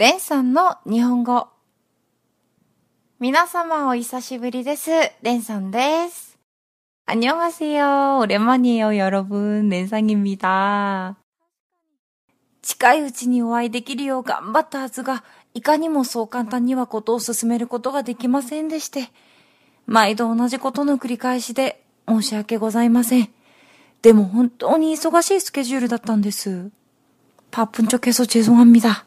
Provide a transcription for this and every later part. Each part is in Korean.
レンさんの日本語。皆様お久しぶりです。レンさんです。안녕하세요オレマニエ오여러 분、 レンさん입니다近いうちにお会いできるよう頑張ったはずが、いかにもそう簡単にはことを進めることができませんでして、毎度同じことの繰り返しで申し訳ございません。でも本当に忙しいスケジュールだったんです。바쁜척해서죄송합니다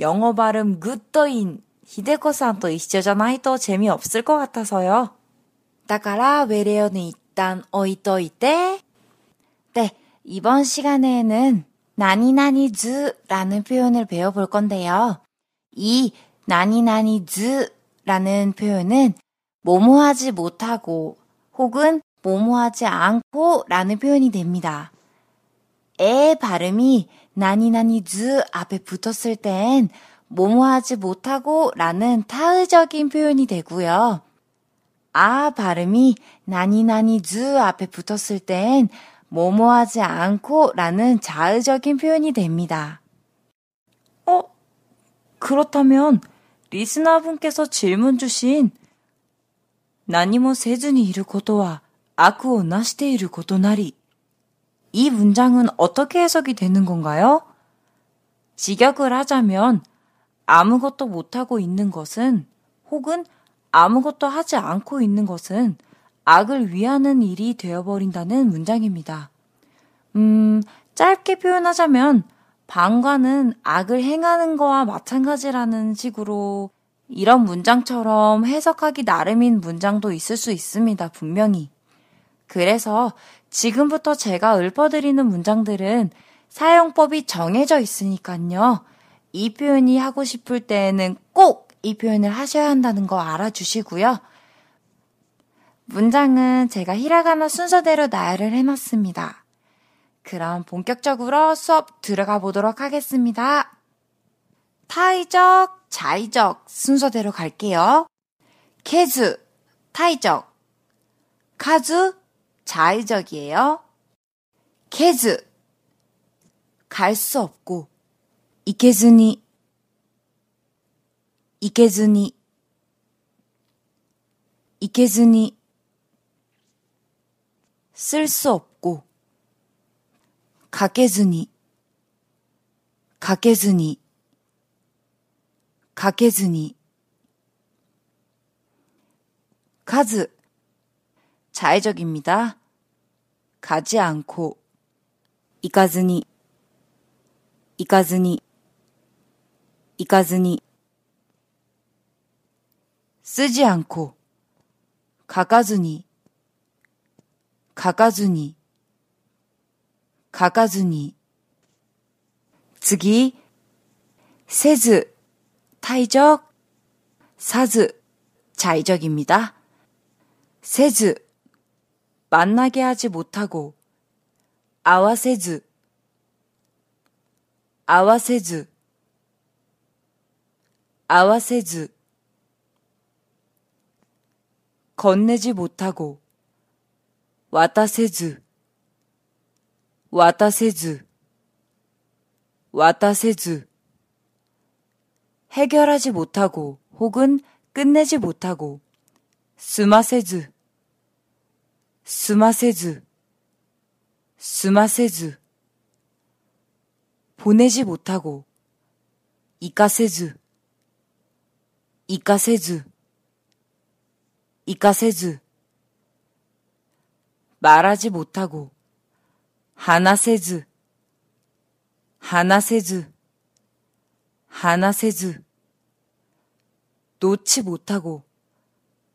영어 발음 굿더인 히데코さんと 一緒じゃないと 재미없을 것 같아서요. だから 외래어는 일단 어이떠이때 네, 이번 시간에는 나니나니즈라는 표현을 배워볼 건데요. 이 나니나니즈라는 표현은 뭐뭐하지 못하고 혹은 뭐뭐하지 않고 라는 표현이 됩니다. 에 발음이 나니나니 즈 앞에 붙었을 땐 뭐뭐하지 못하고 라는 타의적인 표현이 되고요. 아 발음이 나니나니 즈 앞에 붙었을 땐 뭐뭐하지 않고 라는 자의적인 표현이 됩니다. 어? 그렇다면 리스나분께서 질문 주신 나니모 세준이 이르고도와 아쿠오 나시테 이르고도 나리 이 문장은 어떻게 해석이 되는 건가요? 직역을 하자면 아무것도 못하고 있는 것은 혹은 아무것도 하지 않고 있는 것은 악을 위하는 일이 되어버린다는 문장입니다. 음, 짧게 표현하자면 방과는 악을 행하는 거와 마찬가지라는 식으로 이런 문장처럼 해석하기 나름인 문장도 있을 수 있습니다, 분명히. 그래서 지금부터 제가 읊어드리는 문장들은 사용법이 정해져 있으니까요. 이 표현이 하고 싶을 때에는 꼭 이 표현을 하셔야 한다는 거 알아주시고요. 문장은 제가 히라가나 순서대로 나열을 해놨습니다. 그럼 본격적으로 수업 들어가 보도록 하겠습니다. 타이적, 자이적 순서대로 갈게요. 케즈, 타이적, 카즈, 자의적이에요. 케즈. 갈 수 없고. 이케즈니. 이케즈니. 이케즈니. 쓸 수 없고. 가케즈니. 가케즈니. 가케즈니. 카즈 자의적입니다. 가지 않고, 이까즈니, 이까즈니, 이까즈니, 쓰지 않고, 가까즈니, 가까즈니, 가까즈니, 次、 세즈, 타이적, 사즈, 자의적입니다. 세즈, 만나게 하지 못하고 아와세즈 아와세즈 아와세즈 건네지 못하고 와타세즈 渡せず 渡せず 해결하지 못하고 혹은 끝내지 못하고 済ませず 済ませず, 済ませず. 보내지 못하고, 行かせず, 行かせず, 行かせず. 말하지 못하고, 하나세즈, 하나세즈, 하나세즈. 놓지 못하고,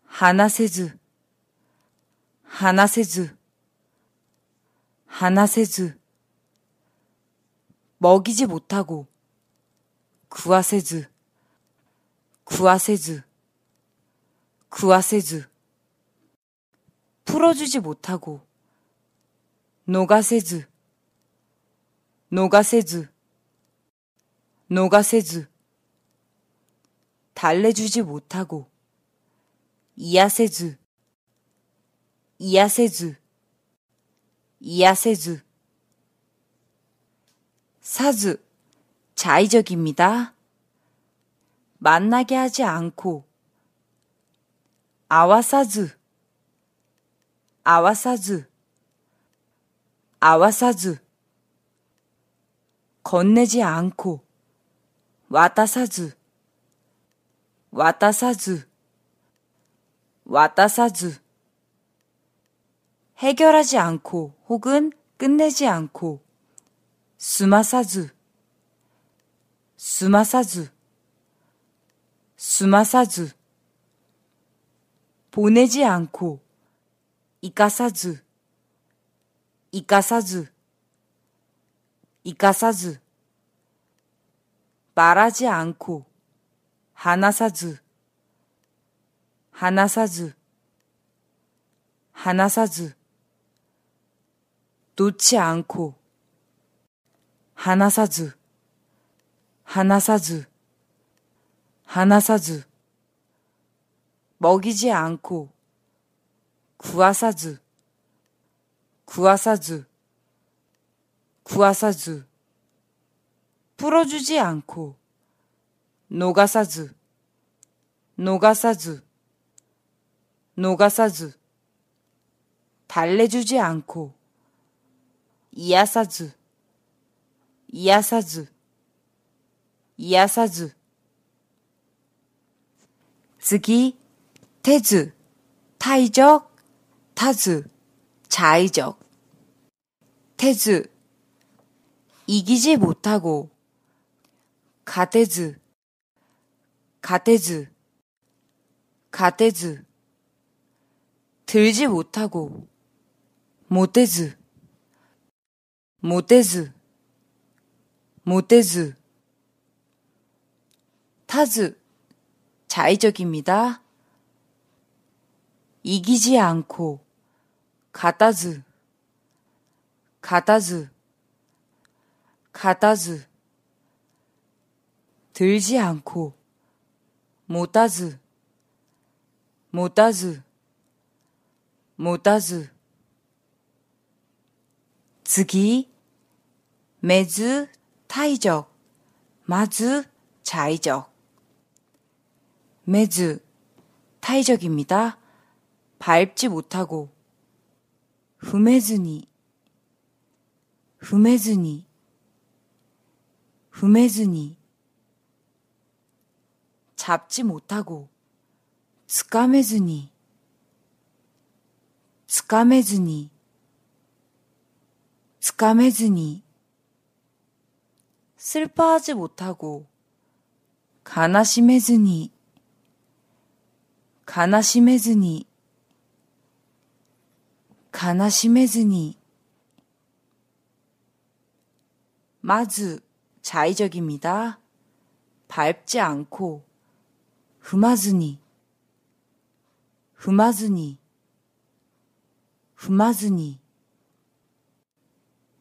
하나세즈, 하나세즈, 하나세즈. 먹이지 못하고, 구하せ 즈, 구하せ 즈, 구하せ 즈. 풀어주지 못하고, 녹아せ 즈, 녹아せ 즈, 녹아せ 즈. 달래주지 못하고, 이야せ 즈, 즈. 사즈, 자의적입니다. 만나게 하지 않고. 아와사즈. 아와사즈. 아와사즈. 건네지 않고. 와타사즈. 와타사즈. 와타사즈 해결하지 않고 혹은 끝내지 않고. 済まさず 済まさず 済まさず 보내지 않고 行かさず 行かさず 行かさず 말하지 않고 하나사즈 하나사즈 하나사즈 놓지 않고. 放さず 放さず, 放さず, 먹이지 않고, 구하사즈, 구하사즈, 구하사즈, 풀어주지 않고, 逃がさず, 逃がさず, 逃がさず, 달래주지 않고, 癒さず 癒さず 癒さず. 次 てず 타의적 たず 자의적. てず 이기지 못하고. 勝てず 가테즈 가테즈. 들지 못하고. 모테즈. 못해즈, 못해즈. 타즈, 자의적입니다. 이기지 않고, 가다즈, 가다즈, 가다즈, 들지 않고, 못하즈, 못하즈, 못하즈. 次、 매즈, 타이적, 마즈, 자의적. 매즈, 타이적입니다. 밟지 못하고, 후메즈니, 후메즈니, 후메즈니, 잡지 못하고, 스카메즈니, 스카메즈니, 스카메즈니, 슬퍼하지 못하고, 가나시메즈니, 가나시메즈니, 가나시메즈니. 마즈, 자의적입니다. 밟지 않고, 흠마즈니, 흠마즈니, 흠마즈니.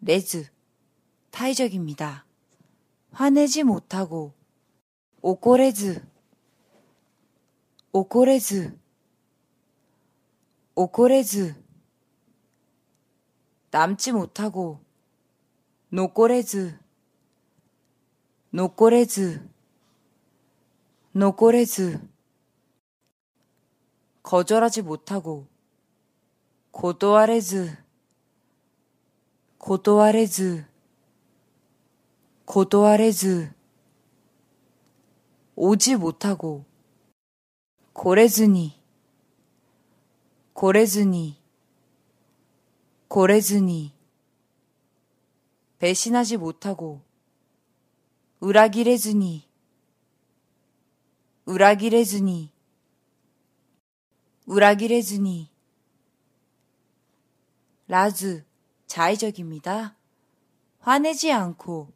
れず、 타의적입니다. 화내지 못하고, 怒れず, 怒れず, 怒れず, 남지 못하고, 残れず, 残れず, 残れず, 거절하지 못하고, 고도아레즈, 고도아레즈, 고도아레즈 오지 못하고 고래즈니 고래즈니 고래즈니 배신하지 못하고 우라기레즈니 우라기레즈니 裏切れずに らず 자의적입니다. 화내지 않고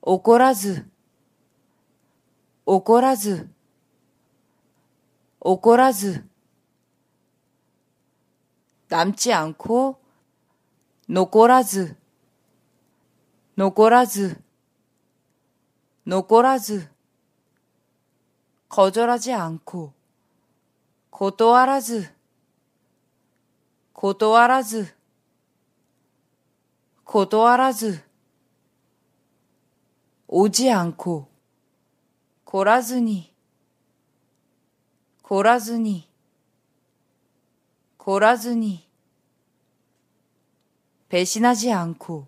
怒らず 怒らず 怒らず 남지 않고 残らず 残らず 残らず 거절하지 않고 고도하라즈 고도하라즈 고도하라즈. 오지 않고 고라즈니. 고라즈니. 고라즈니. 배신하지 않고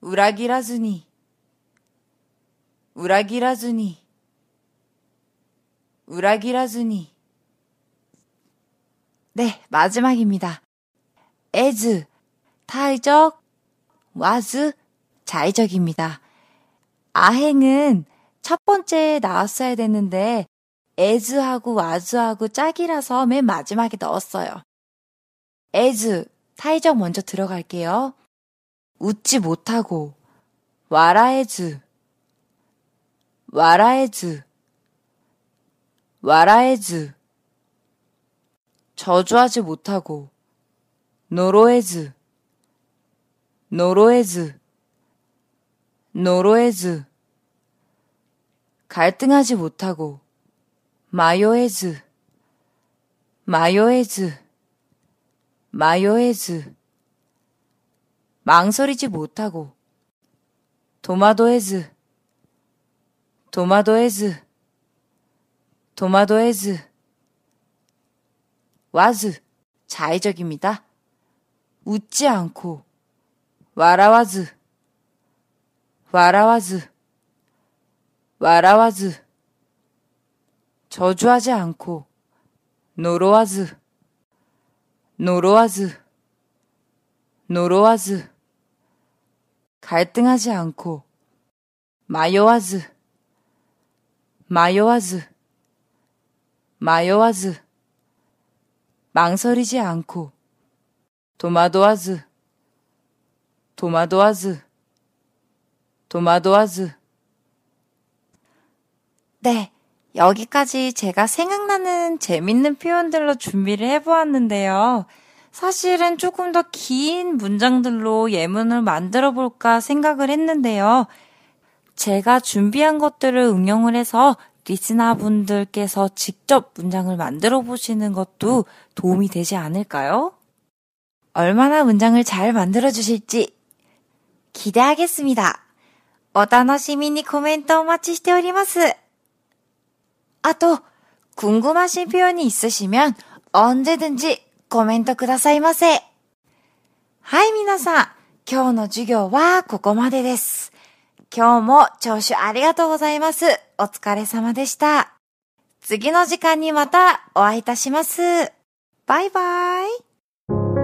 우라기라즈니. 우라기라즈니. 우라기라즈니. 네, 마지막입니다. as 타의적 was 자의적입니다. 아행은 첫 번째에 나왔어야 됐는데 as하고 was하고 짝이라서 맨 마지막에 넣었어요. as 타이적 먼저 들어갈게요. 웃지 못하고 와라에즈 와라에즈 와라에즈 저주하지 못하고 노로에즈 노로에즈. 노로에즈. 갈등하지 못하고 迷えず. 迷えず. 迷えず. 망설이지 못하고 도마도에즈. 도마도에즈. 도마도에즈. 와즈. 자의적입니다. 웃지 않고 와라와즈. 와라와즈. 와라와즈. 저주하지 않고 노로와즈. 노로와즈. 노로와즈. 갈등하지 않고 迷わず. 迷わず. 迷わず. 망설이지 않고 도마도와즈 도마도와즈 도마도와즈 네, 여기까지 제가 생각나는 재밌는 표현들로 준비를 해보았는데요. 사실은 조금 더 긴 문장들로 예문을 만들어 볼까 생각을 했는데요. 제가 준비한 것들을 응용을 해서 리스나 분들께서 직접 문장을 만들어 보시는 것도 도움이 되지 않을까요? 얼마나 문장을 잘 만들어 주실지 기대하겠습니다. お楽しみにコメントお待ちしております。 あと、 궁금하신 표현이 있으시면 언제든지 코멘트 くださいませ。はい、皆さん、今日の授業はここまでです。今日も聴取ありがとうございます。お疲れ様でした。次の時間にまたお会いいたします。バイバイ。